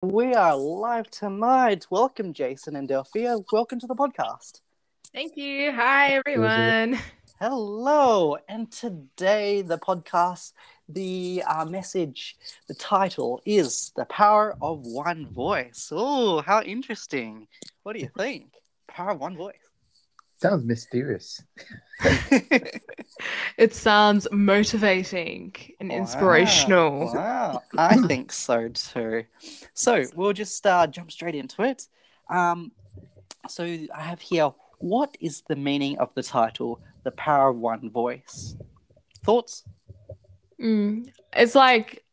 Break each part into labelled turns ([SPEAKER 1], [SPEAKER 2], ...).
[SPEAKER 1] We are live tonight. Welcome, Jason and Delphia. Welcome to the podcast.
[SPEAKER 2] Thank you. Hi, everyone.
[SPEAKER 1] Hello. And today, the podcast, the uh, message, the title is The Power of One Voice. Oh, how interesting. What do you think? Power of One Voice.
[SPEAKER 3] Sounds mysterious.
[SPEAKER 2] it sounds motivating and inspirational.
[SPEAKER 1] Wow, wow. I think so too. So we'll just uh, jump straight into it. Um, so I have here what is the meaning of the title, The Power of One Voice? Thoughts?
[SPEAKER 2] Mm, it's like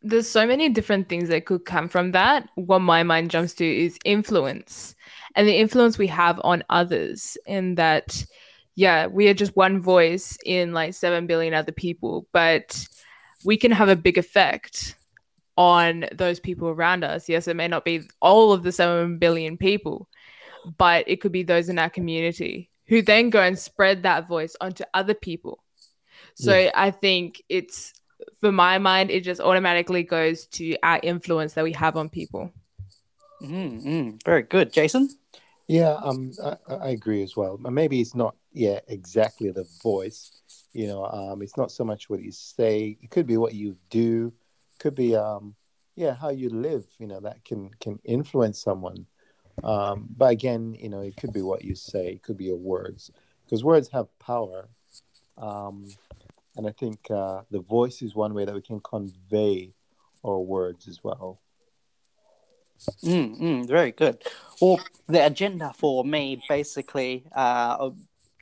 [SPEAKER 2] there's so many different things that could come from that. What my mind jumps to is influence and the influence we have on others in that yeah we are just one voice in like 7 billion other people but we can have a big effect on those people around us. Yes it may not be all of the 7 billion people but it could be those in our community who then go and spread that voice onto other people. So i think it's for my mind it just automatically goes to our influence that we have on people
[SPEAKER 1] mm-hmm. very good jason
[SPEAKER 3] yeah, um, I, I agree as well. Maybe it's not, yeah, exactly the voice. You know, um, it's not so much what you say. It could be what you do. Could be, um, yeah, how you live. You know, that can can influence someone. Um, but again, you know, it could be what you say. It could be your words, because words have power. Um, and I think uh, the voice is one way that we can convey our words as well.
[SPEAKER 1] Mm, mm, very good. Well, the agenda for me, basically, uh,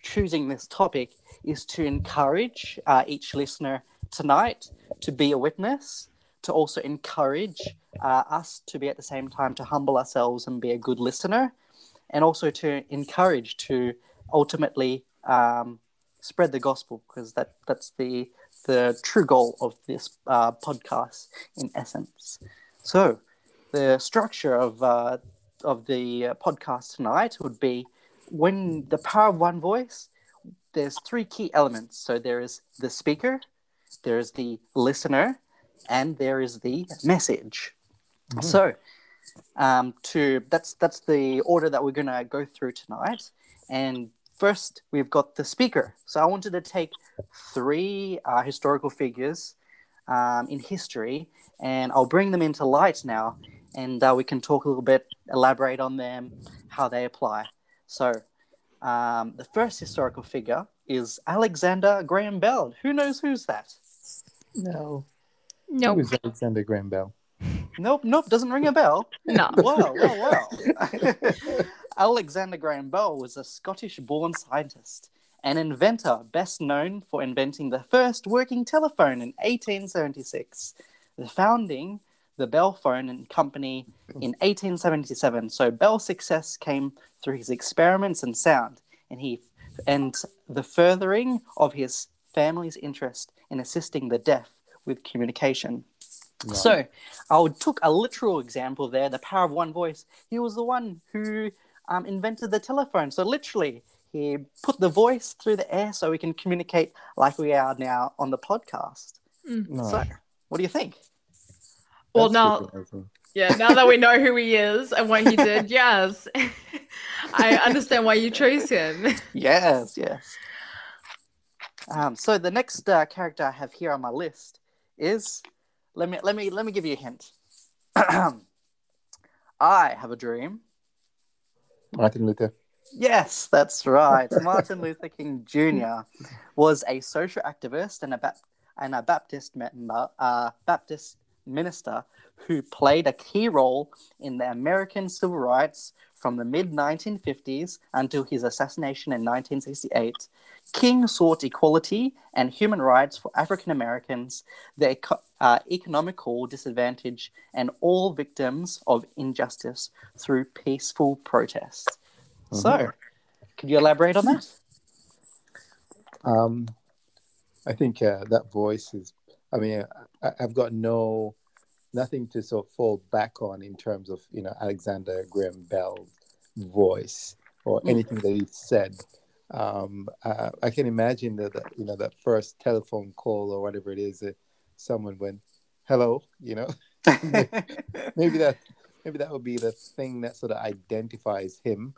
[SPEAKER 1] choosing this topic is to encourage uh, each listener tonight to be a witness, to also encourage uh, us to be at the same time to humble ourselves and be a good listener, and also to encourage to ultimately um, spread the gospel because that that's the the true goal of this uh, podcast in essence. So the structure of uh, of the uh, podcast tonight would be when the power of one voice. There's three key elements. So there is the speaker, there is the listener, and there is the message. Mm-hmm. So um, to that's that's the order that we're gonna go through tonight. And first, we've got the speaker. So I wanted to take three uh, historical figures um, in history, and I'll bring them into light now and uh, we can talk a little bit, elaborate on them, how they apply. So, um, the first historical figure is Alexander Graham Bell. Who knows who's that?
[SPEAKER 3] No.
[SPEAKER 2] Nope.
[SPEAKER 3] Who's Alexander Graham Bell?
[SPEAKER 1] Nope, nope, doesn't ring a bell.
[SPEAKER 2] No.
[SPEAKER 1] Well, well, well. Alexander Graham Bell was a Scottish born scientist an inventor best known for inventing the first working telephone in 1876. The founding the Bell Phone and Company in 1877. So Bell's success came through his experiments in sound, and he and the furthering of his family's interest in assisting the deaf with communication. Right. So I took a literal example there, the power of one voice. He was the one who um, invented the telephone. So literally, he put the voice through the air so we can communicate like we are now on the podcast. Mm. So, what do you think?
[SPEAKER 2] Well, now, yeah, now that we know who he is and what he did, yes, I understand why you chose him.
[SPEAKER 1] Yes, yes. Um, so the next uh, character I have here on my list is let me let me let me give you a hint. I have a dream.
[SPEAKER 3] Martin Luther.
[SPEAKER 1] Yes, that's right. Martin Luther King Jr. was a social activist and a, ba- and a Baptist member, uh, Baptist minister who played a key role in the American civil rights from the mid 1950s until his assassination in 1968. King sought equality and human rights for African Americans, the uh, economical disadvantage, and all victims of injustice through peaceful protest. Mm-hmm. So, could you elaborate on that?
[SPEAKER 3] Um, I think uh, that voice is I mean, I, have got no nothing to sort of fall back on in terms of you know Alexander Graham Bell's voice or mm. anything that he said. Um, I, I, can imagine that, that you know that first telephone call or whatever it is, that someone went, "Hello," you know. maybe that maybe that would be the thing that sort of identifies him.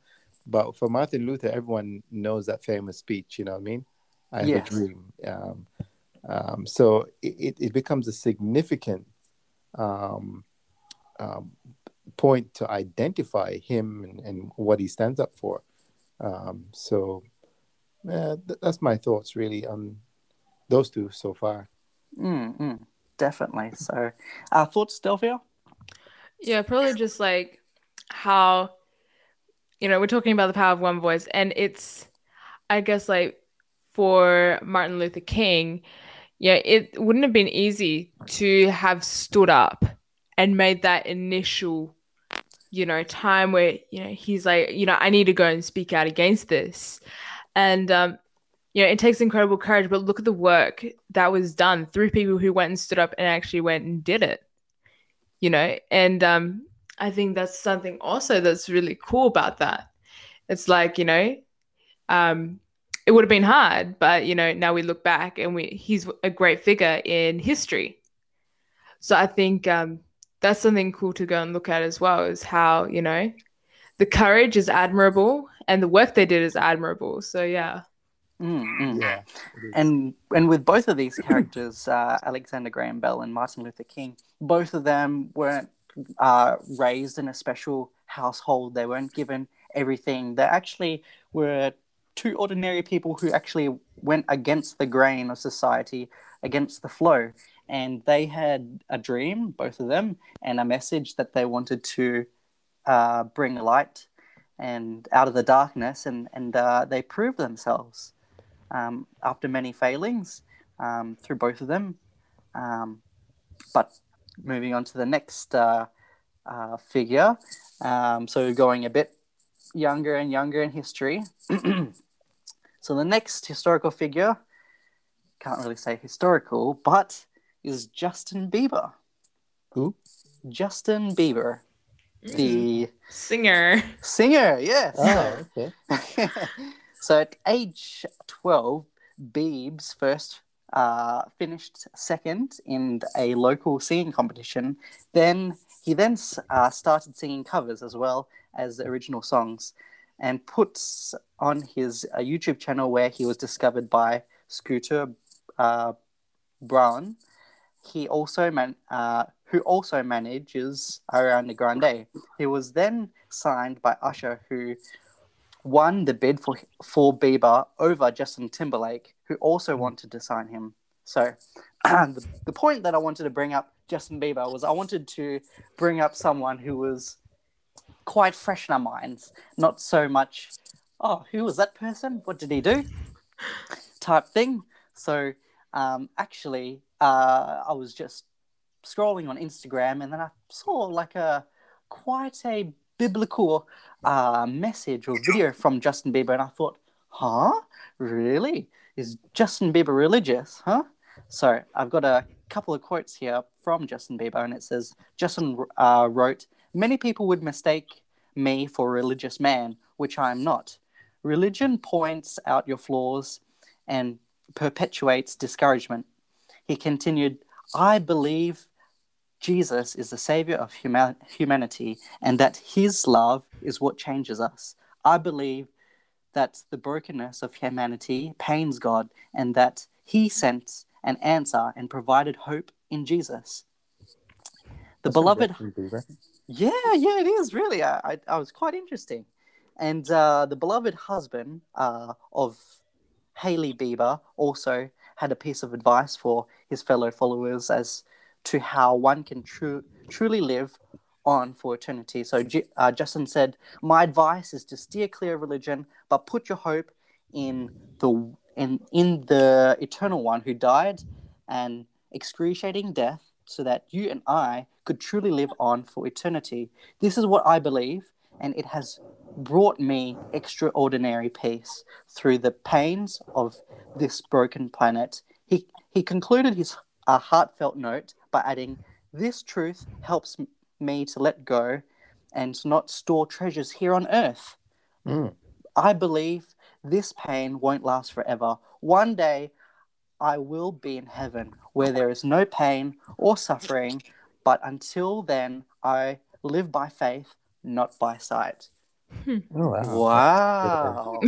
[SPEAKER 3] But for Martin Luther, everyone knows that famous speech. You know what I mean? I have
[SPEAKER 1] Yes.
[SPEAKER 3] a dream. Um, um, so it, it, it becomes a significant um, um, point to identify him and, and what he stands up for. Um, so yeah, th- that's my thoughts really on those two so far.
[SPEAKER 1] Mm, mm, definitely. So, uh, thoughts, Delphia?
[SPEAKER 2] Yeah, probably just like how, you know, we're talking about the power of one voice, and it's, I guess, like for Martin Luther King, yeah, it wouldn't have been easy to have stood up and made that initial, you know, time where, you know, he's like, you know, I need to go and speak out against this. And, um, you know, it takes incredible courage, but look at the work that was done through people who went and stood up and actually went and did it you know and um i think that's something also that's really cool about that it's like you know um it would have been hard but you know now we look back and we he's a great figure in history so i think um that's something cool to go and look at as well is how you know the courage is admirable and the work they did is admirable so yeah
[SPEAKER 1] Mm, mm.
[SPEAKER 3] Yeah.
[SPEAKER 1] And and with both of these characters, uh, Alexander Graham Bell and Martin Luther King, both of them weren't uh, raised in a special household. They weren't given everything. They actually were two ordinary people who actually went against the grain of society, against the flow. And they had a dream, both of them, and a message that they wanted to uh, bring light and out of the darkness, and and uh, they proved themselves um, after many failings um, through both of them. Um, but moving on to the next uh, uh, figure, um, so going a bit younger and younger in history. so the next historical figure, can't really say historical, but is Justin Bieber.
[SPEAKER 3] Who?
[SPEAKER 1] Justin Bieber, the
[SPEAKER 2] singer
[SPEAKER 1] singer, yes.
[SPEAKER 3] Oh, okay.
[SPEAKER 1] so at age 12, Biebs first uh, finished second in a local singing competition. Then he then uh, started singing covers as well as the original songs and puts on his uh, YouTube channel where he was discovered by Scooter uh, Braun. He also man- uh, who also manages Ariana Grande. He was then signed by Usher, who won the bid for for Bieber over Justin Timberlake, who also wanted to sign him. So, the, the point that I wanted to bring up Justin Bieber was I wanted to bring up someone who was quite fresh in our minds, not so much, oh, who was that person? What did he do? type thing. So, um, actually, uh, I was just scrolling on Instagram and then I saw like a quite a biblical uh, message or video from Justin Bieber, and I thought, huh? Really? Is Justin Bieber religious? Huh? So I've got a couple of quotes here from Justin Bieber, and it says Justin uh, wrote, Many people would mistake me for a religious man, which I am not. Religion points out your flaws and perpetuates discouragement. He continued, I believe Jesus is the savior of huma- humanity and that his love is what changes us. I believe that the brokenness of humanity pains God and that he sent an answer and provided hope in Jesus. The
[SPEAKER 3] That's
[SPEAKER 1] beloved yeah, yeah, it is really. I, I, I was quite interesting, and uh, the beloved husband uh, of Hailey Bieber also had a piece of advice for his fellow followers as to how one can tru- truly live on for eternity. So uh, Justin said, "My advice is to steer clear of religion, but put your hope in the in in the eternal one who died an excruciating death, so that you and I could truly live on for eternity. This is what I believe, and it has brought me extraordinary peace through the pains of this broken planet." He he concluded his uh, heartfelt note by adding, "This truth helps me to let go and not store treasures here on earth.
[SPEAKER 3] Mm.
[SPEAKER 1] I believe this pain won't last forever. One day I will be in heaven where there is no pain or suffering, but until then, I live by faith, not by sight.
[SPEAKER 3] Oh, wow.
[SPEAKER 1] Wow.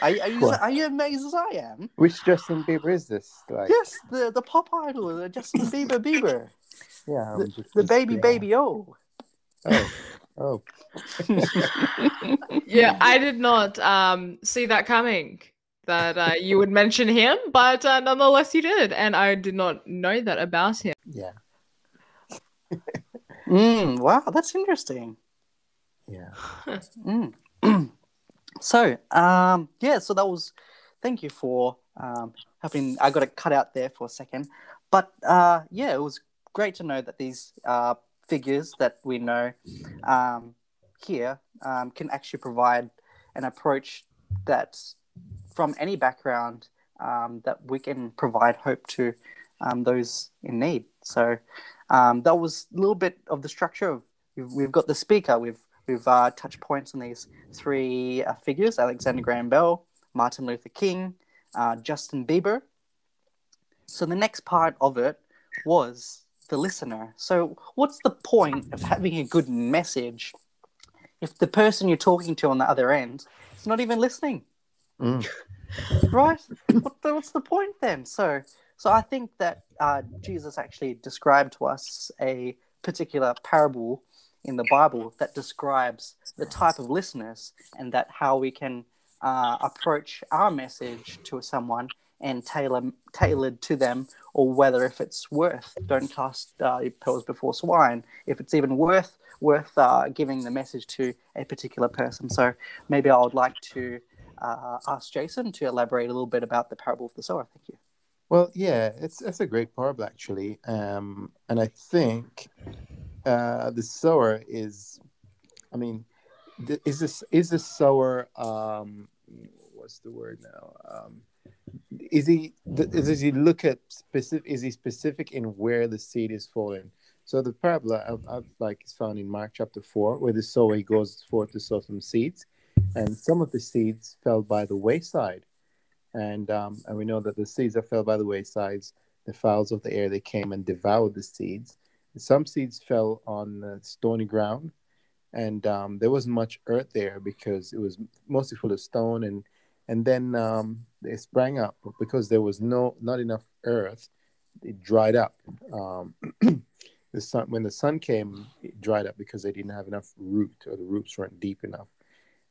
[SPEAKER 1] are, you- are, you, are you amazed as I am?
[SPEAKER 3] Which Justin Bieber is this? Like,
[SPEAKER 1] Yes, the, the pop idol, the Justin Bieber Bieber,
[SPEAKER 3] yeah, I'm
[SPEAKER 1] the,
[SPEAKER 3] just-
[SPEAKER 1] the baby
[SPEAKER 3] yeah.
[SPEAKER 1] baby oh.
[SPEAKER 3] Oh, oh,
[SPEAKER 2] Yeah, I did not um, see that coming. That uh, you would mention him, but uh, nonetheless you did, and I did not know that about him.
[SPEAKER 3] yeah,
[SPEAKER 1] Mm, wow, that's interesting.
[SPEAKER 3] Yeah.
[SPEAKER 1] Mm. so, um, yeah, so that was. Thank you for um, having. I got it cut out there for a second, but uh, yeah, it was great to know that these uh, figures that we know um, here um, can actually provide an approach that, from any background, um, that we can provide hope to um, those in need. So um, that was a little bit of the structure of. We've, we've got the speaker. We've we've uh, touched points on these three uh, figures: Alexander Graham Bell, Martin Luther King, uh, Justin Bieber. So the next part of it was the listener. So what's the point of having a good message if the person you're talking to on the other end is not even listening?
[SPEAKER 3] Mm.
[SPEAKER 1] right? What the, what's the point then? So, so I think that uh, Jesus actually described to us a particular parable in the Bible that describes the type of listeners and that how we can uh, approach our message to someone and tailor tailored to them, or whether if it's worth don't cast uh, pearls before swine, if it's even worth worth uh, giving the message to a particular person. So maybe I would like to uh, ask Jason to elaborate a little bit about the parable of the sower. Thank you.
[SPEAKER 3] Well, yeah, it's that's a great parable actually, um, and I think uh, the sower is, I mean, th- is this is the sower? Um, what's the word now? Um, is he th- does he look at specific? Is he specific in where the seed is falling? So the parable I've like is found in Mark chapter four, where the sower goes forth to sow some seeds, and some of the seeds fell by the wayside and um, and we know that the seeds that fell by the waysides, the fowls of the air, they came and devoured the seeds. Some seeds fell on stony ground, and um, there wasn't much earth there because it was mostly full of stone, and and then um, they sprang up but because there was no not enough earth. It dried up. Um, the sun when the sun came, it dried up because they didn't have enough root or the roots weren't deep enough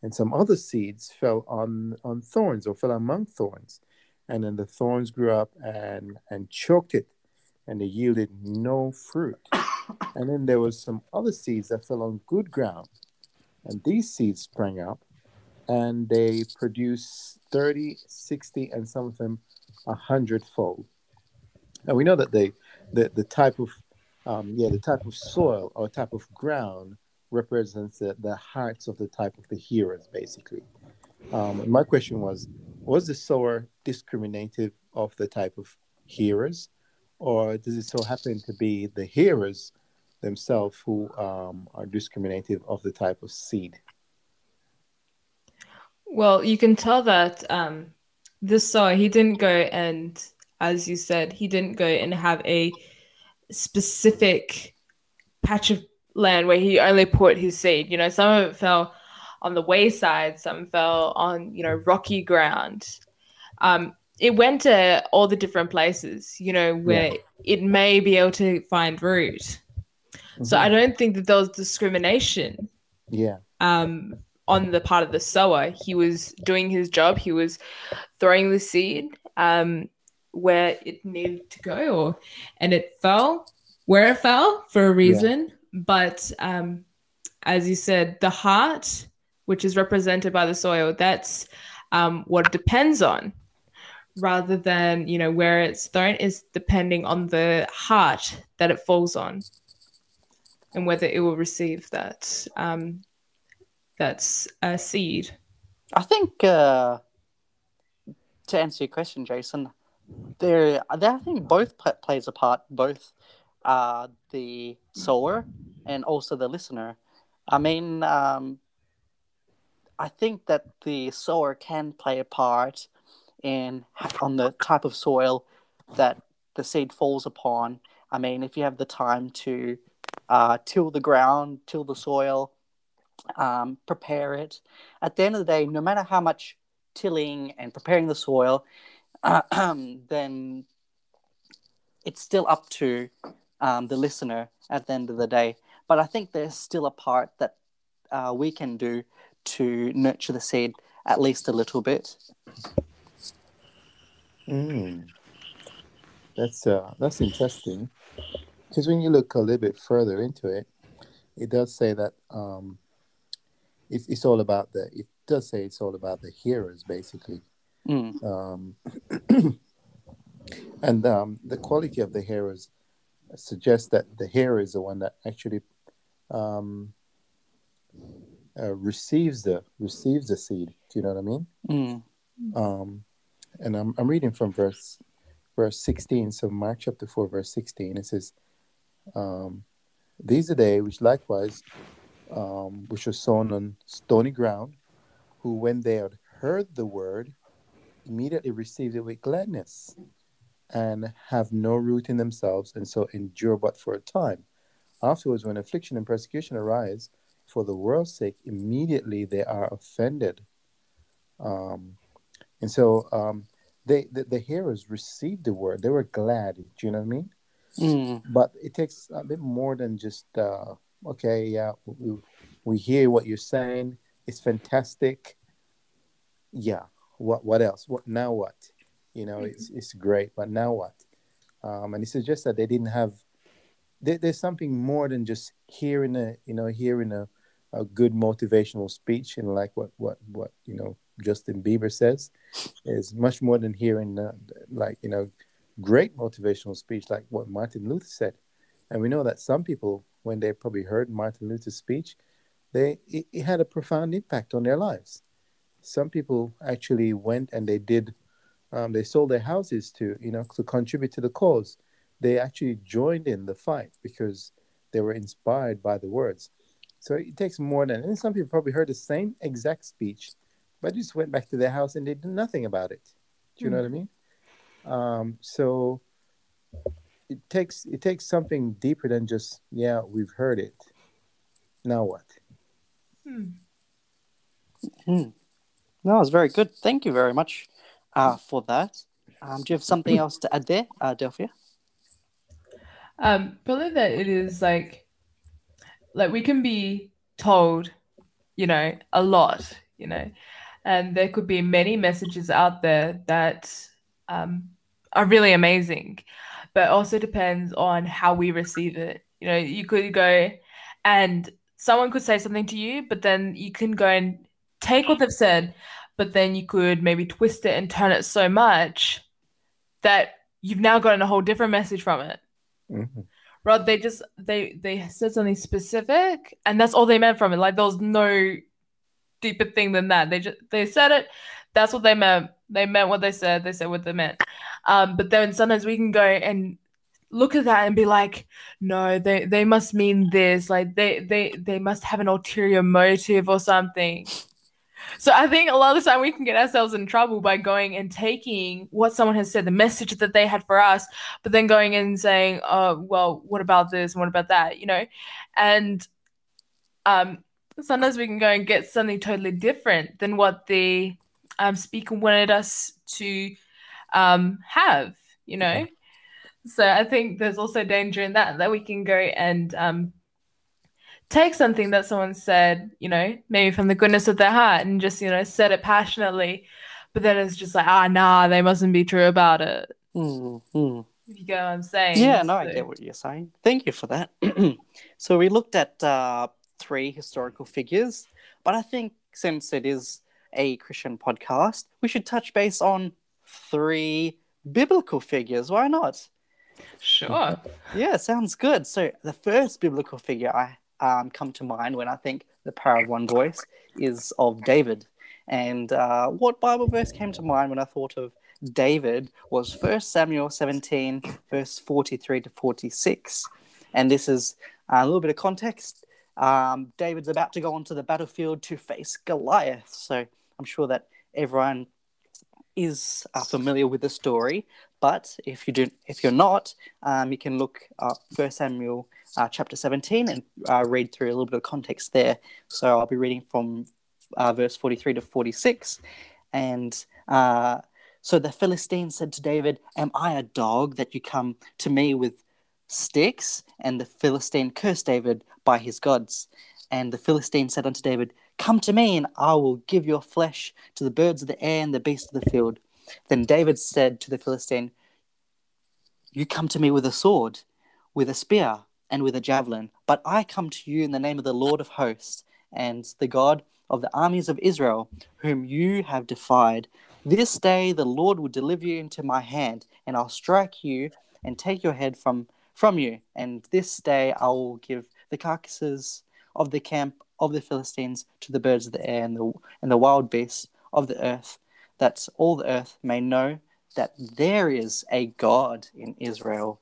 [SPEAKER 3] and some other seeds fell on on thorns or fell among thorns and then the thorns grew up and and choked it and they yielded no fruit. And then there was some other seeds that fell on good ground. And these seeds sprang up and they produce 30 60 and some of them a hundredfold. And we know that they the, the type of um, yeah the type of soil or type of ground represents the, the hearts of the type of the hearers, basically. Um, my question was Was the sower discriminative of the type of hearers, or does it so happen to be the hearers themselves who um, are discriminative of the type of seed?
[SPEAKER 2] Well, you can tell that um, this sower, he didn't go and, as you said, he didn't go and have a specific patch of land where he only put his seed. You know, some of it fell on the wayside, some fell on, you know, rocky ground. Um, it went to all the different places, you know, where it may be able to find root. So I don't think that there was discrimination
[SPEAKER 3] Yeah,
[SPEAKER 2] um, on the part of the sower. He was doing his job. He was throwing the seed um, where it needed to go, or, and it fell where it fell for a reason. But um, as you said, the heart, which is represented by the soil, that's um, what it depends on. Rather than you know where it's thrown is depending on the heart that it falls on, and whether it will receive that um, that's a seed.
[SPEAKER 1] I think uh, to answer your question, Jason, there, I think both pla plays a part. Both uh, the sower and also the listener. I mean, um, I think that the sower can play a part in on the type of soil that the seed falls upon. I mean, if you have the time to uh, till the ground, till the soil, um, prepare it. At the end of the day, no matter how much tilling and preparing the soil, uh, then it's still up to um, the listener at the end of the day. But I think there's still a part that uh, we can do to nurture the seed at least a little bit.
[SPEAKER 3] Mm. That's uh, that's interesting because when you look a little bit further into it, it does say that um, it's, it's all about the. It does say it's all about the hearers, basically.
[SPEAKER 1] Mm.
[SPEAKER 3] Um, and um, the quality of the hearers suggests that the hearer is the one that actually um, uh, receives the receives the seed. Do you know what I mean?
[SPEAKER 1] Mm.
[SPEAKER 3] Um, and I'm I'm reading from verse verse 16. So Mark chapter four, verse 16. It says, um, "These are they which likewise, um, which were sown on stony ground, who when they had heard the word, immediately received it with gladness." And have no root in themselves, and so endure but for a time. Afterwards, when affliction and persecution arise for the world's sake, immediately they are offended. Um, and so um, they the, the hearers received the word; they were glad. Do you know what I mean?
[SPEAKER 1] Mm.
[SPEAKER 3] But it takes a bit more than just uh, okay, yeah, we, we hear what you're saying. It's fantastic. Yeah. What what else? What now? What? You know, it's it's great, but now what? Um, and it suggests that they didn't have. There, there's something more than just hearing a you know hearing a, a good motivational speech and like what what what you know Justin Bieber says is much more than hearing uh, like you know great motivational speech like what Martin Luther said. And we know that some people, when they probably heard Martin Luther's speech, they it, it had a profound impact on their lives. Some people actually went and they did, um, they sold their houses to you know to contribute to the cause. They actually joined in the fight because they were inspired by the words. So it takes more than, and some people probably heard the same exact speech, but just went back to their house and they did nothing about it. Do you know what I mean? Um, so it takes it takes something deeper than just yeah we've heard it. Now what?
[SPEAKER 1] Mm. No, it's very good. Thank you very much uh, for that. Um, do you have something else to add there, uh, Delphia?
[SPEAKER 2] Um, probably that it is like, like we can be told, you know, a lot, you know, and there could be many messages out there that um, are really amazing, but also depends on how we receive it. You know, you could go and someone could say something to you, but then you can go and take what they've said, but then you could maybe twist it and turn it so much that you've now gotten a whole different message from it.
[SPEAKER 3] Mhm.
[SPEAKER 2] Rod, they just they they said something specific, and that's all they meant from it. Like there was no deeper thing than that. They just they said it. That's what they meant. They meant what they said. They said what they meant. Um, but then sometimes we can go and look at that and be like, no, they they must mean this. Like they they they must have an ulterior motive or something. So I think a lot of the time we can get ourselves in trouble by going and taking what someone has said, the message that they had for us, but then going and saying, "Oh, well, what about this and what about that?" You know, and um, sometimes we can go and get something totally different than what the um, speaker wanted us to um, have. You know, so I think there's also danger in that that we can go and um, take something that someone said, you know, maybe from the goodness of their heart and just, you know, said it passionately, but then it's just like, ah, nah, they mustn't be true about it.
[SPEAKER 1] Mm, mm.
[SPEAKER 2] If you get what I'm saying.
[SPEAKER 1] Yeah, no, I get what you're saying. Thank you for that. so we looked at uh, three historical figures, but I think since it is a Christian podcast, we should touch base on three biblical figures. Why not?
[SPEAKER 2] Sure.
[SPEAKER 1] Yeah, sounds good. So the first biblical figure I um, come to mind when I think the power of one voice is of David. And uh, what Bible verse came to mind when I thought of David was 1 Samuel 17, verse 43 to 46. And this is a little bit of context. Um, David's about to go onto the battlefield to face Goliath. So I'm sure that everyone is uh, familiar with the story. But if you do, if you're not, um, you can look up First Samuel uh, chapter 17 and uh, read through a little bit of context there. So I'll be reading from uh, verse 43 to 46. And uh, so the Philistine said to David, Am I a dog that you come to me with sticks? And the Philistine cursed David by his gods. And the Philistine said unto David, Come to me, and I will give your flesh to the birds of the air and the beasts of the field. Then David said to the Philistine, You come to me with a sword, with a spear, and with a javelin, but I come to you in the name of the Lord of hosts, and the God of the armies of Israel, whom you have defied. This day the Lord will deliver you into my hand, and I'll strike you and take your head from, from you. And this day I will give the carcasses of the camp of the Philistines to the birds of the air and the, and the wild beasts of the earth, that all the earth may know that there is a God in Israel.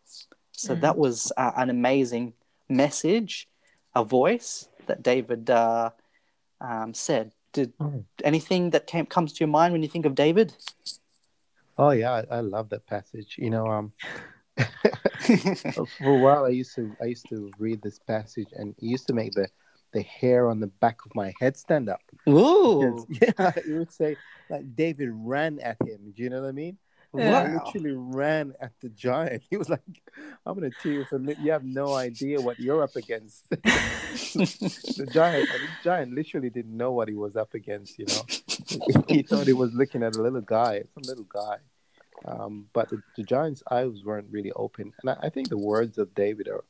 [SPEAKER 1] So
[SPEAKER 2] Mm.
[SPEAKER 1] that was uh, an amazing message, a voice that David uh, um, said. Did
[SPEAKER 3] Mm.
[SPEAKER 1] anything that came, comes to your mind when you think of David?
[SPEAKER 3] Oh yeah, I, I love that passage. You know, um, for a while I used to I used to read this passage, and it used to make the the hair on the back of my head stand up.
[SPEAKER 1] Ooh,
[SPEAKER 3] Because, yeah, it would say like David ran at him. Do you know what I mean?
[SPEAKER 2] Yeah.
[SPEAKER 3] He literally ran at the giant. He was like, "I'm gonna tear you something. You have no idea what you're up against." the giant, the giant, literally didn't know what he was up against. You know, he thought he was looking at a little guy, some little guy. Um, but the, the giant's eyes weren't really open, and I, I think the words of David are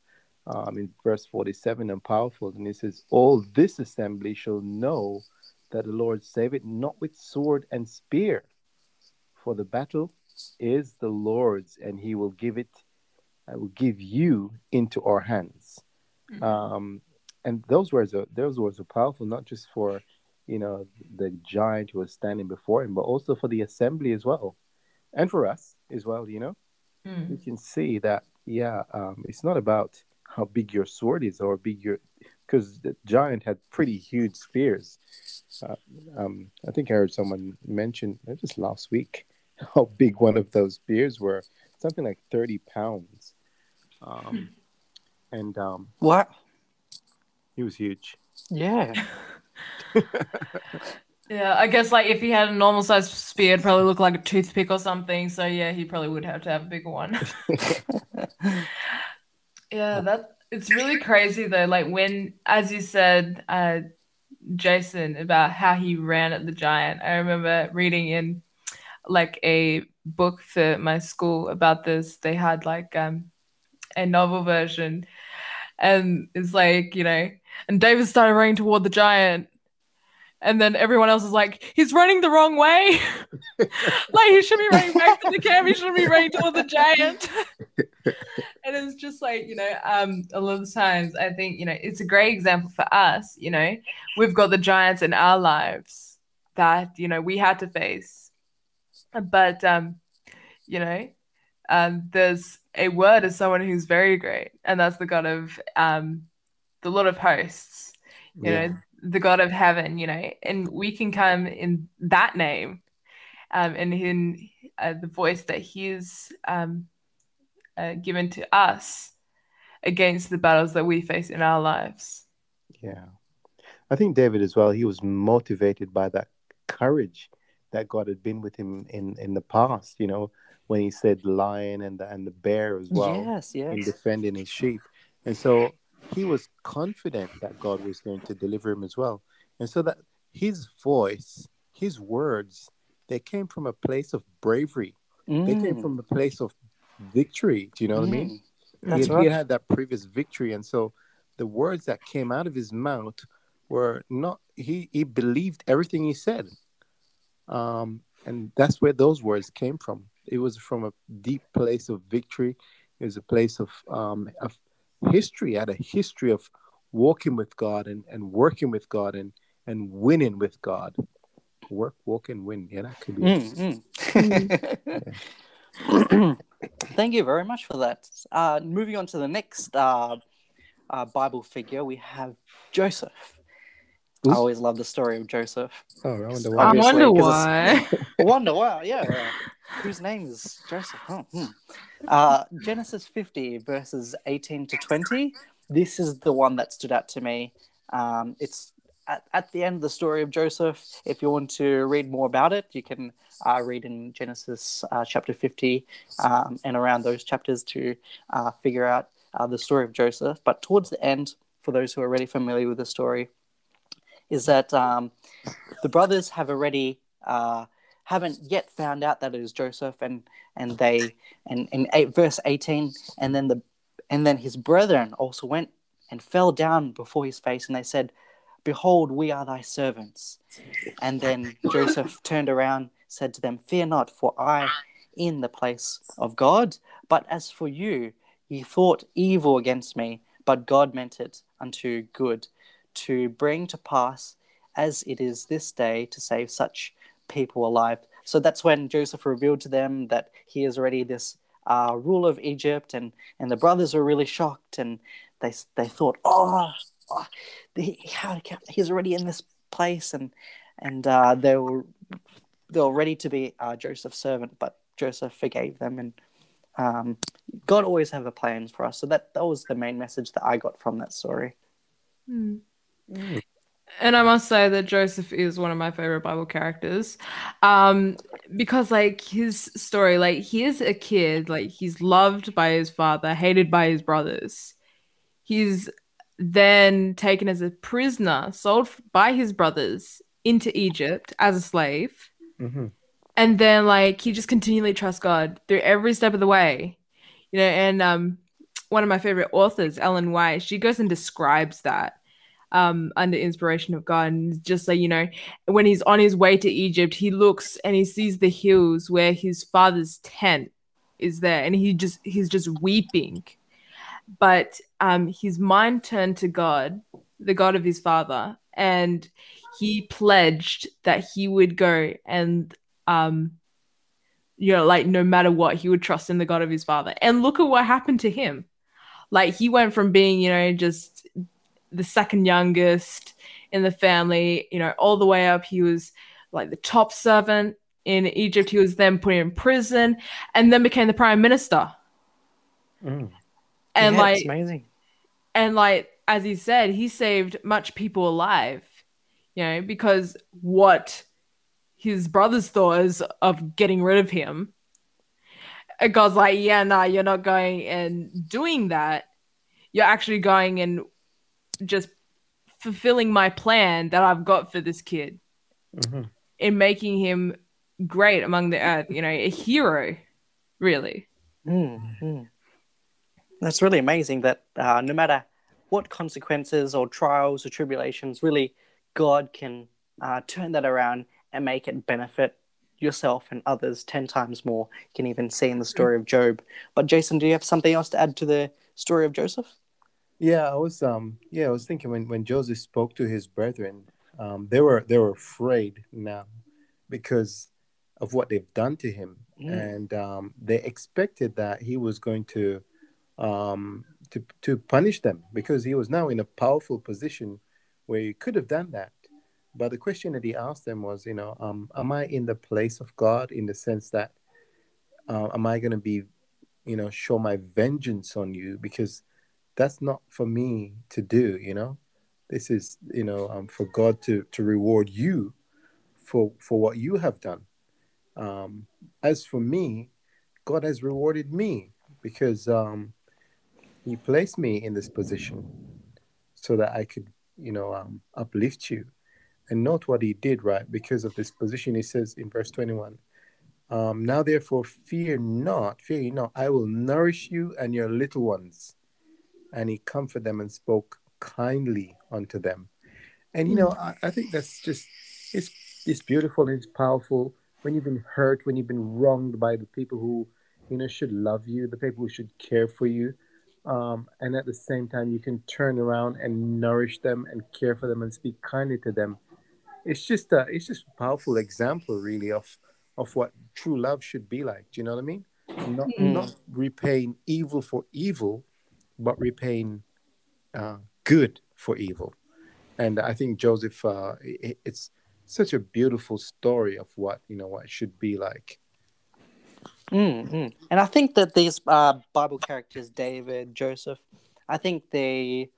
[SPEAKER 3] um, in verse 47 and powerful. And he says, "All this assembly shall know that the Lord saveth not with sword and spear, for the battle is the Lord's, and He will give it. I will give you into our hands."
[SPEAKER 2] Mhm.
[SPEAKER 3] Um, and those words are those words are powerful, not just for you know the giant who was standing before him, but also for the assembly as well, and for us as well. You know,
[SPEAKER 2] Mm.
[SPEAKER 3] you can see that yeah, um, it's not about how big your sword is or big your because the giant had pretty huge spears. Uh, um, I think I heard someone mention just last week how big one of those spears were, something like thirty pounds, um, and um,
[SPEAKER 1] what?
[SPEAKER 3] he was huge.
[SPEAKER 1] Yeah.
[SPEAKER 2] Yeah, I guess like if he had a normal sized spear, it'd probably look like a toothpick or something. So yeah, he probably would have to have a bigger one. yeah, that it's really crazy though. Like when, as you said, uh, Jason, about how he ran at the giant. I remember reading in like a book for my school about this. They had like um a novel version, and it's like you know, and David started running toward the giant. And then everyone else is like, he's running the wrong way. like he should be running back to the camp. He shouldn't be running toward the giant. and it's just like, you know, um, a lot of times I think, you know, it's a great example for us, you know, we've got the giants in our lives that, you know, we had to face. But um, you know, um, there's a word as someone who's very great, and that's the God of um the Lord of hosts you
[SPEAKER 3] Yeah.
[SPEAKER 2] know the god of heaven you know and we can come in that name um and in uh, the voice that he's um uh, given to us against the battles that we face in our lives
[SPEAKER 3] Yeah. I think David as well, he was motivated by that courage that God had been with him in, in the past, you know, when he said lion and the, and the bear as well
[SPEAKER 1] yes,
[SPEAKER 3] in
[SPEAKER 1] yes.
[SPEAKER 3] defending his sheep. And so he was confident that God was going to deliver him as well. And so that his voice, his words, they came from a place of bravery. They came
[SPEAKER 1] Mm,
[SPEAKER 3] from a place of victory. Do you know what I mean?
[SPEAKER 1] mm.
[SPEAKER 3] he, had,
[SPEAKER 1] right.
[SPEAKER 3] he had that previous victory and so the words that came out of his mouth were not he he believed everything he said um and that's where those words came from it was from a deep place of victory it was a place of um of history had a history of walking with god and and working with god and and winning with god work walk and win yeah that could be
[SPEAKER 1] Mm, mm. Thank you very much for that. Uh, moving on to the next uh, uh, Bible figure, we have Joseph. I always love the story of Joseph.
[SPEAKER 3] oh i wonder why
[SPEAKER 1] Obviously,
[SPEAKER 2] wonder why
[SPEAKER 1] wonder, why. yeah. whose name is Joseph? Oh, hmm. Uh, Genesis 50, verses 18 to 20. this is the one that stood out to me. Um, it's at, at the end of the story of Joseph. If you want to read more about it, you can uh, read in Genesis uh, chapter 50 um, and around those chapters to uh, figure out uh, the story of Joseph. But towards the end, for those who are already familiar with the story, is that um, the brothers have already uh, haven't yet found out that it is Joseph, and and they and in eight, verse eighteen, and then the and then his brethren also went and fell down before his face, and they said, Behold, we are thy servants. And then Joseph turned around, said to them, Fear not, for I in the place of God. But as for you, ye thought evil against me, but God meant it unto good, to bring to pass as it is this day to save such people alive. So that's when Joseph revealed to them that he is already this uh, ruler of Egypt, and, and the brothers were really shocked, and they they thought, oh, oh he, he's already in this place, and and uh, they were they were ready to be uh, Joseph's servant, but Joseph forgave them, and um, God always have a plan for us. So that that was the main message that I got from that story.
[SPEAKER 2] Mm. And I must say that Joseph is one of my favorite Bible characters, um, because like his story, like he is a kid, like he's loved by his father, hated by his brothers. He's then taken as a prisoner, sold by his brothers into Egypt as a slave.
[SPEAKER 3] Mm-hmm.
[SPEAKER 2] And then like he just continually trusts God through every step of the way. You know, and um one of my favorite authors, Ellen White, she goes and describes that um, under inspiration of God. And just so you know, when he's on his way to Egypt, he looks and he sees the hills where his father's tent is there, and he just he's just weeping but um, his mind turned to God, the God of his father, and he pledged that he would go and, um, you know, like no matter what, he would trust in the God of his father. And look at what happened to him. Like he went from being, you know, just the second youngest in the family, you know, all the way up. He was like the top servant in Egypt. He was then put in prison and then became the prime minister.
[SPEAKER 3] Mm
[SPEAKER 2] and
[SPEAKER 1] yeah,
[SPEAKER 2] like
[SPEAKER 1] amazing
[SPEAKER 2] and like as he said he saved much people alive you know because what his brothers thought is of getting rid of him and god's like yeah no nah, you're not going and doing that you're actually going and just fulfilling my plan that i've got for this kid
[SPEAKER 3] mm-hmm.
[SPEAKER 2] in making him great among the earth you know a hero really
[SPEAKER 1] mm-hmm that's really amazing that uh, no matter what consequences or trials or tribulations, really God can uh, turn that around and make it benefit yourself and others 10 times more. You can even see in the story of Job. But Jason, do you have something else to add to the story of Joseph?
[SPEAKER 3] Yeah, I was um yeah, I was thinking when, when Joseph spoke to his brethren, um, they were they were afraid now because of what they've done to him. Mm. And um, they expected that he was going to um, to to punish them because he was now in a powerful position where he could have done that. But the question that he asked them was, you know, um, am I in the place of God in the sense that uh, am I going to be, you know, show my vengeance on you because that's not for me to do, you know. This is, you know, um, for God to to reward you for for what you have done. Um, as for me, God has rewarded me because um, he placed me in this position so that I could, you know, um, uplift you. And note what he did, right? Because of this position, he says in verse 21 um, Now therefore, fear not, fear ye not, I will nourish you and your little ones. And he comforted them and spoke kindly unto them. And, you know, I, I think that's just, it's, it's beautiful and it's powerful when you've been hurt, when you've been wronged by the people who, you know, should love you, the people who should care for you um, and at the same time you can turn around and nourish them and care for them and speak kindly to them it's just a it's just a powerful example really of of what true love should be like do you know what i mean not mm. not repaying evil for evil but repaying uh, good for evil and i think joseph uh, it, it's such a beautiful story of what you know what it should be like
[SPEAKER 1] Mm-hmm. And I think that these uh, Bible characters, David, Joseph, I think they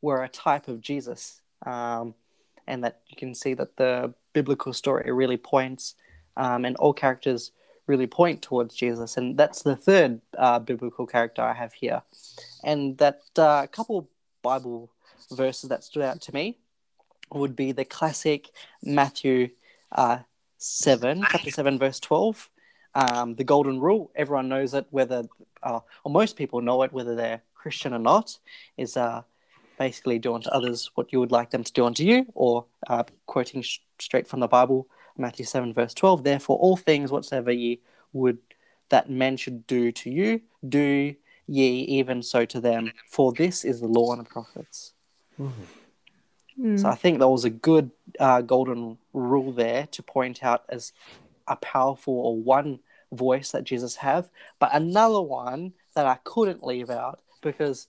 [SPEAKER 1] were a type of Jesus, um, and that you can see that the biblical story really points, um, and all characters really point towards Jesus, and that's the third uh, biblical character I have here, and that uh, couple Bible verses that stood out to me would be the classic Matthew uh, seven, chapter seven, verse twelve. Um, the golden rule, everyone knows it, whether, uh, or most people know it, whether they're Christian or not, is uh, basically do unto others what you would like them to do unto you, or uh, quoting sh- straight from the Bible, Matthew 7, verse 12. Therefore, all things whatsoever ye would that men should do to you, do ye even so to them, for this is the law and the prophets.
[SPEAKER 2] Mm.
[SPEAKER 1] So I think that was a good uh, golden rule there to point out as a powerful or one voice that Jesus have, but another one that I couldn't leave out because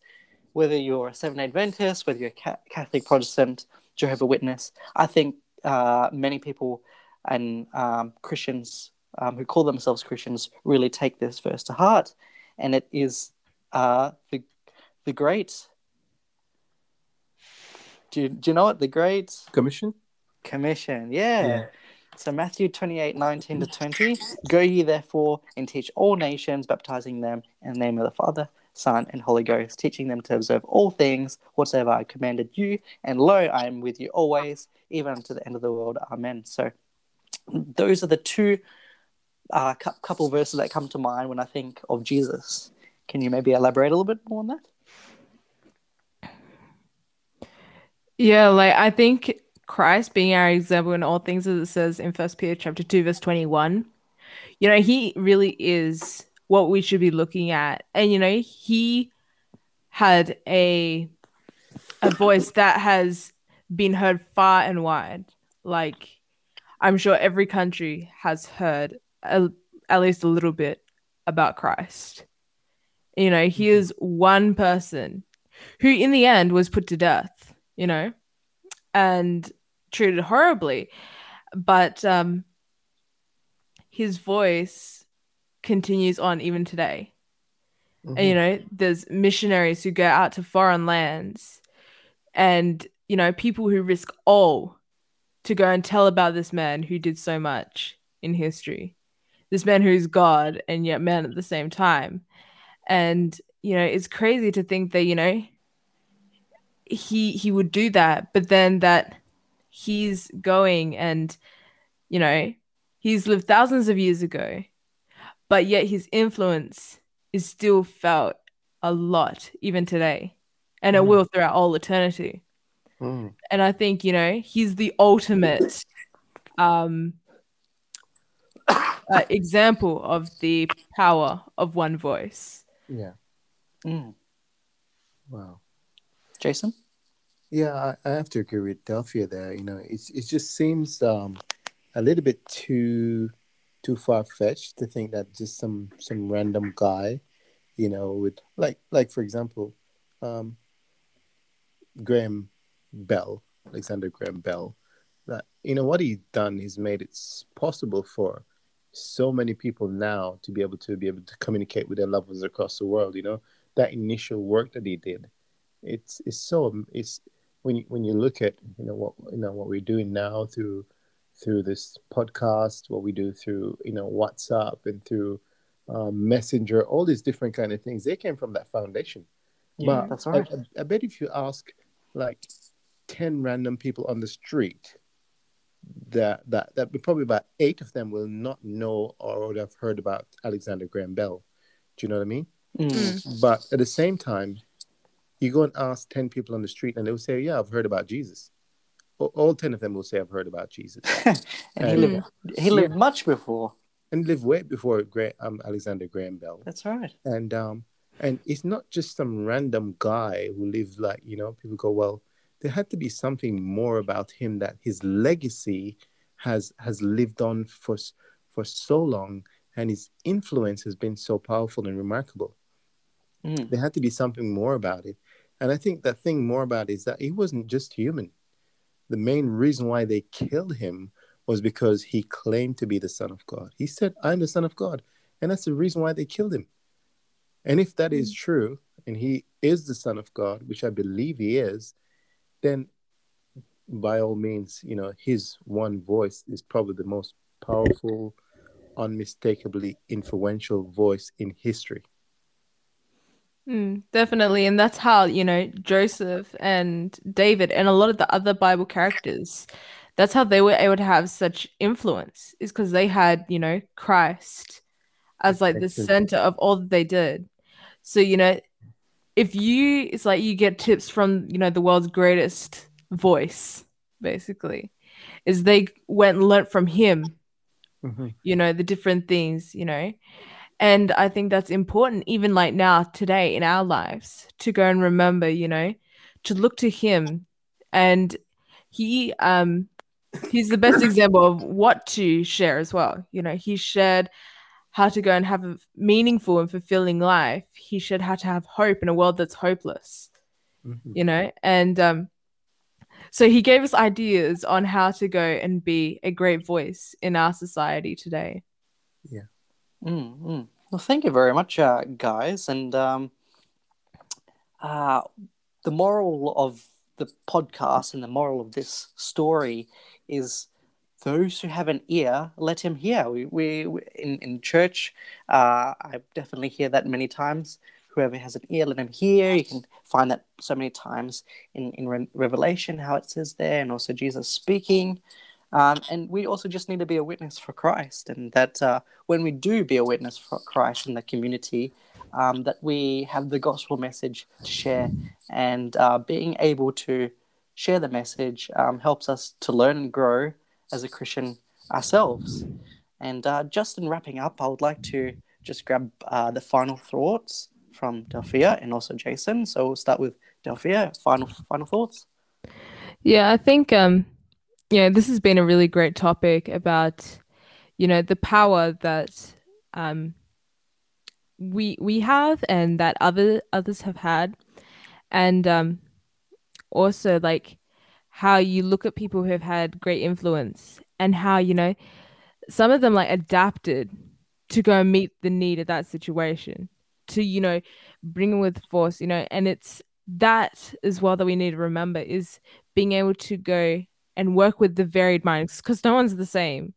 [SPEAKER 1] whether you're a Seventh Adventist, whether you're a Catholic, Protestant, Jehovah Witness, I think uh, many people and um, Christians um, who call themselves Christians really take this verse to heart, and it is uh, the the great. Do you, do you know what The Great
[SPEAKER 3] Commission.
[SPEAKER 1] Commission. Yeah. So Matthew 28, 19 to 20. Go ye therefore and teach all nations, baptizing them in the name of the Father, Son, and Holy Ghost, teaching them to observe all things whatsoever I commanded you. And lo, I am with you always, even unto the end of the world. Amen. So those are the two uh, cou- couple verses that come to mind when I think of Jesus. Can you maybe elaborate a little bit more on that?
[SPEAKER 2] Yeah, like I think Christ being our example in all things, as it says in First Peter chapter two, verse twenty-one. You know, he really is what we should be looking at, and you know, he had a a voice that has been heard far and wide. Like, I'm sure every country has heard a, at least a little bit about Christ. You know, he is one person who, in the end, was put to death. You know, and treated horribly, but um, his voice continues on even today. And you know, there's missionaries who go out to foreign lands, and you know, people who risk all to go and tell about this man who did so much in history. This man who's God and yet man at the same time. And you know, it's crazy to think that, you know, he he would do that, but then that he's going and you know, he's lived thousands of years ago, but yet his influence is still felt a lot even today. And it
[SPEAKER 3] Mm.
[SPEAKER 2] will throughout all eternity
[SPEAKER 3] Mm.
[SPEAKER 2] and I think you know he's the ultimate um, uh, example of the power of one voice.
[SPEAKER 3] Yeah.
[SPEAKER 1] Mm.
[SPEAKER 3] Wow.
[SPEAKER 1] Jason?
[SPEAKER 3] Yeah, I, I have to agree with Delphia there. You know, it's it just seems um, a little bit too too far fetched to think that just some some random guy, you know, with like like for example, um, Graham Bell, Alexander Graham Bell, that you know what he's done, he's made it possible for so many people now to be able to be able to communicate with their loved ones across the world. You know, that initial work that he did, it's it's so it's when you when you look at you know what you know what we're doing now through through this podcast, what we do through you know WhatsApp and through um, Messenger, all these different kind of things, they came from that foundation.
[SPEAKER 1] Yeah,
[SPEAKER 3] But
[SPEAKER 1] that's right.
[SPEAKER 3] I, I bet if you ask like ten random people on the street, that that that probably about eight of them will not know or would have heard about Alexander Graham Bell. Do you know what I mean?
[SPEAKER 1] Mm.
[SPEAKER 3] But at the same time, you go and ask 10 people on the street and they'll say, Yeah, I've heard about Jesus. A- All 10 of them will say, I've heard about Jesus.
[SPEAKER 1] and he
[SPEAKER 3] Mm.
[SPEAKER 1] lived, he lived much before.
[SPEAKER 3] and live way before Gra- um, Alexander Graham Bell.
[SPEAKER 1] That's right.
[SPEAKER 3] And um, and it's not just some random guy who lived like, you know, people go, Well, there had to be something more about him that his legacy has has lived on for for so long and his influence has been so powerful and remarkable.
[SPEAKER 1] Mm.
[SPEAKER 3] there had to be something more about it. And I think that thing more about it is that he wasn't just human. The main reason why they killed him was because he claimed to be the Son of God. He said, I'm the Son of God. And that's the reason why they killed him. And if that is true, and he is the Son of God, which I believe he is, then by all means, you know, his one voice is probably the most powerful, unmistakably influential voice in history.
[SPEAKER 2] Mm, definitely. And that's how, you know, Joseph and David and a lot of the other Bible characters, that's how they were able to have such influence, is because they had, you know, Christ as like the center of all that they did. So, you know, if you, it's like you get tips from, you know, the world's greatest voice, basically, is they went and learnt from him,
[SPEAKER 3] mm-hmm.
[SPEAKER 2] you know, the different things, you know. And I think that's important, even like now, today in our lives, to go and remember, you know, to look to him. And he, um, he's the best example of what to share as well. You know, he shared how to go and have a meaningful and fulfilling life. He shared how to have hope in a world that's hopeless.
[SPEAKER 3] Mm-hmm.
[SPEAKER 2] You know, and um, so he gave us ideas on how to go and be a great voice in our society today.
[SPEAKER 3] Yeah.
[SPEAKER 1] Mm, mm. Well, thank you very much, uh, guys. And um, uh, the moral of the podcast and the moral of this story is those who have an ear, let him hear. We, we, we in, in church, uh, I definitely hear that many times. Whoever has an ear, let him hear. You can find that so many times in, in Re- Revelation, how it says there, and also Jesus speaking. Um, and we also just need to be a witness for Christ, and that uh, when we do be a witness for Christ in the community, um, that we have the gospel message to share, and uh, being able to share the message um, helps us to learn and grow as a Christian ourselves. And uh, just in wrapping up, I would like to just grab uh, the final thoughts from Delphia and also Jason. So we'll start with Delphia. Final final thoughts.
[SPEAKER 2] Yeah, I think um, yeah, this has been a really great topic about, you know, the power that um, we we have and that other others have had, and um, also like how you look at people who have had great influence and how you know some of them like adapted to go and meet the need of that situation to you know bring with force you know and it's that as well that we need to remember is being able to go and work with the varied minds because no one's the same.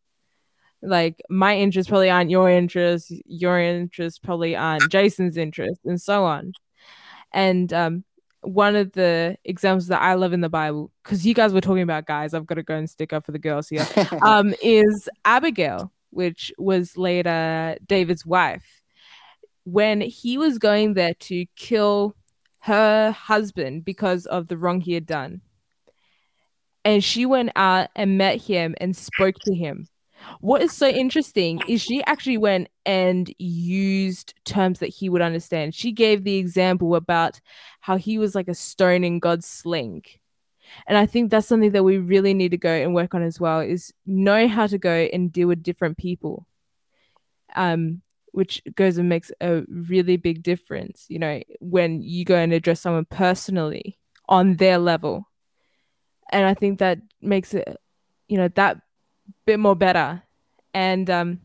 [SPEAKER 2] Like my interests probably aren't your interests, your interests probably aren't Jason's interests, and so on. And um, one of the examples that I love in the Bible, because you guys were talking about guys, I've got to go and stick up for the girls here, um, is Abigail, which was later David's wife. When he was going there to kill her husband because of the wrong he had done, and she went out and met him and spoke to him. What is so interesting is she actually went and used terms that he would understand. She gave the example about how he was like a stone in God's sling. And I think that's something that we really need to go and work on as well is know how to go and deal with different people. Um, which goes and makes a really big difference, you know, when you go and address someone personally on their level and I think that makes it, you know, that bit more better. And um,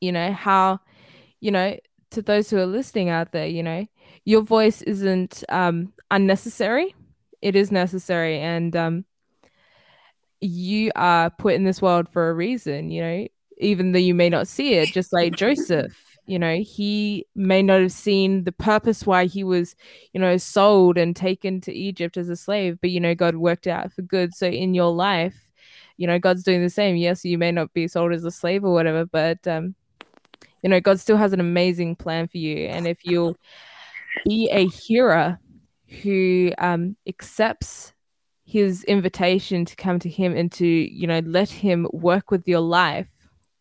[SPEAKER 2] you know how, you know, to those who are listening out there, you know, your voice isn't um unnecessary. It is necessary, and um, you are put in this world for a reason. You know, even though you may not see it, just like Joseph you know he may not have seen the purpose why he was you know sold and taken to egypt as a slave but you know god worked out for good so in your life you know god's doing the same yes you may not be sold as a slave or whatever but um you know god still has an amazing plan for you and if you'll be a hearer who um accepts his invitation to come to him and to you know let him work with your life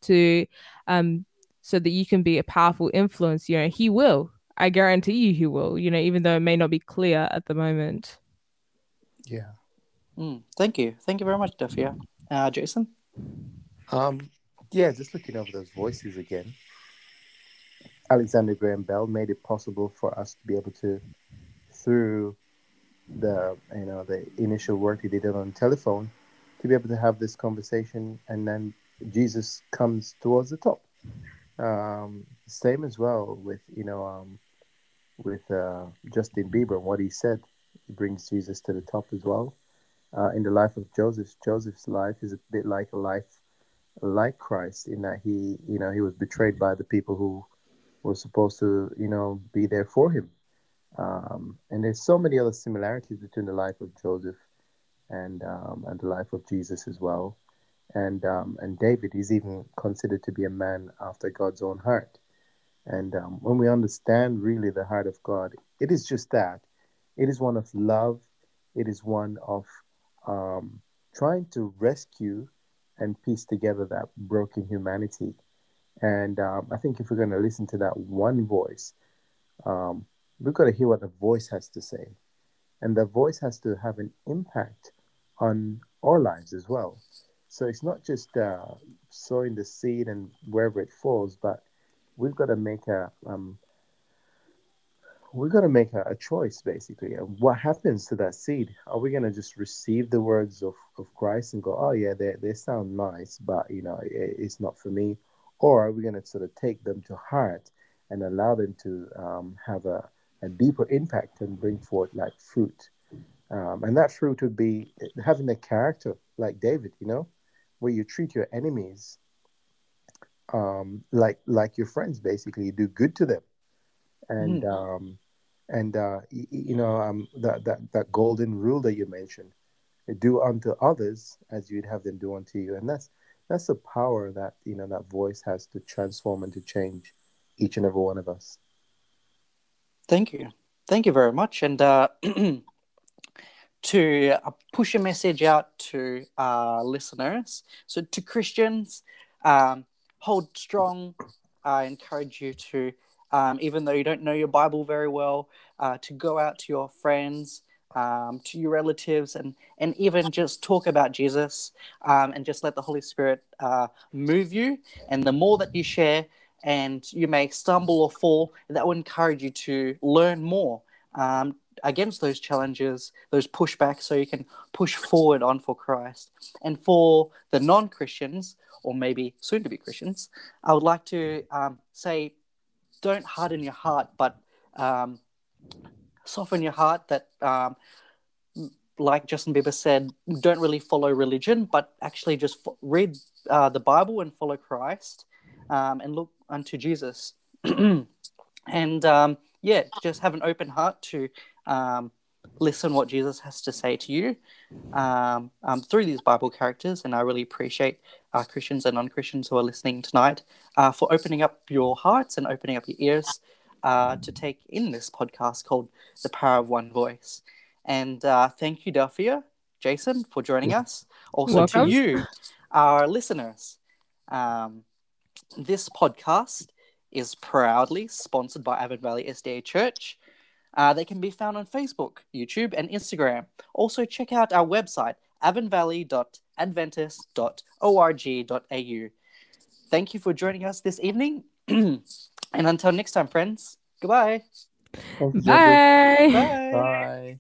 [SPEAKER 2] to um so that you can be a powerful influence. You know, he will. I guarantee you he will, you know, even though it may not be clear at the moment.
[SPEAKER 3] Yeah.
[SPEAKER 1] Mm, thank you. Thank you very much, Delphia. Uh, Jason?
[SPEAKER 3] Um, yeah, just looking over those voices again. Alexander Graham Bell made it possible for us to be able to, through the you know the initial work he did on telephone, to be able to have this conversation, and then Jesus comes towards the top. Um, same as well with you know um, with uh, Justin Bieber and what he said. He brings Jesus to the top as well. Uh, in the life of Joseph, Joseph's life is a bit like a life like Christ in that he, you know, he was betrayed by the people who were supposed to, you know, be there for him. Um, and there's so many other similarities between the life of Joseph and um, and the life of Jesus as well. And um, and David is even considered to be a man after God's own heart. And um, when we understand really the heart of God, it is just that. It is one of love. It is one of um, trying to rescue and piece together that broken humanity. And um, I think if we're going to listen to that one voice, um, we've got to hear what the voice has to say. And the voice has to have an impact on our lives as well. So it's not just uh, sowing the seed and wherever it falls, but we've got to make a um, we've going to make a, a, choice basically. What happens to that seed? Are we going to just receive the words of, of Christ and go, oh yeah, they, they sound nice, but you know, it, it's not for me? Or are we going to sort of take them to heart and allow them to um, have a, a deeper impact and bring forth like fruit? Um, and that fruit would be having a character like David, you know, where you treat your enemies um, like like your friends. Basically, you do good to them, and mm. um, and uh, you, you know um, that that that golden rule that you mentioned, do unto others as you'd have them do unto you, and that's that's the power that you know that voice has to transform and to change each and every one of us.
[SPEAKER 1] Thank you, thank you very much, and. Uh... to uh, push a message out to our listeners. So, to Christians, um, hold strong. I encourage you to, um, even though you don't know your Bible very well, uh, to go out to your friends, um, to your relatives, and and even just talk about Jesus, um, and just let the Holy Spirit uh, move you. And the more that you share, and you may stumble or fall, that will encourage you to learn more. Um, against those challenges, those pushbacks, so you can push forward on for Christ. And for the non Christians, or maybe soon to be Christians, I would like to um, say don't harden your heart, but um, soften your heart that. Um, like Justin Bieber said, don't really follow religion, but actually just fo- read uh, the Bible and follow Christ um, and look unto Jesus. and um, yeah, just have an open heart to um, listen what Jesus has to say to you um, um, through these Bible characters. And I really appreciate uh, Christians and non Christians who are listening tonight uh, for opening up your hearts and opening up your ears uh, to take in this podcast called The Power of One Voice. And uh, thank you, Delphia, Jason, for joining us. Also Welcome. to you, our listeners. Um, this podcast is proudly sponsored by Avon Valley SDA Church. Uh, they can be found on Facebook, YouTube, and Instagram. Also, check out our website, avonvalley.adventist.org.au. Thank you for joining us this evening. and until next time, friends, goodbye.
[SPEAKER 2] Bye.
[SPEAKER 3] Bye. Bye.